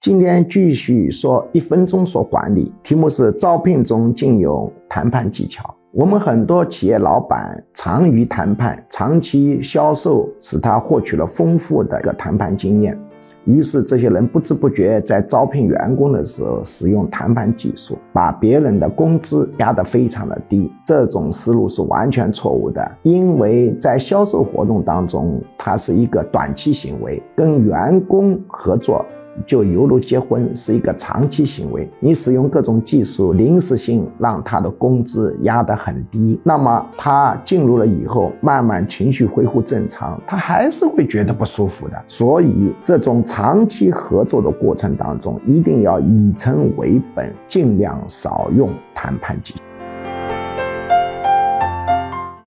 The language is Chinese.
今天继续说一分钟说管理，题目是招聘中竟有谈判技巧。我们很多企业老板长于谈判，长期销售使他获取了丰富的一个谈判经验。于是，这些人不知不觉在招聘员工的时候使用谈判技术，把别人的工资压得非常的低。这种思路是完全错误的，因为在销售活动当中，它是一个短期行为，跟员工合作。就犹如结婚是一个长期行为，你使用各种技术，临时性让他的工资压得很低，那么他进入了以后，慢慢情绪恢复正常，他还是会觉得不舒服的。所以，这种长期合作的过程当中，一定要以诚为本，尽量少用谈判技术。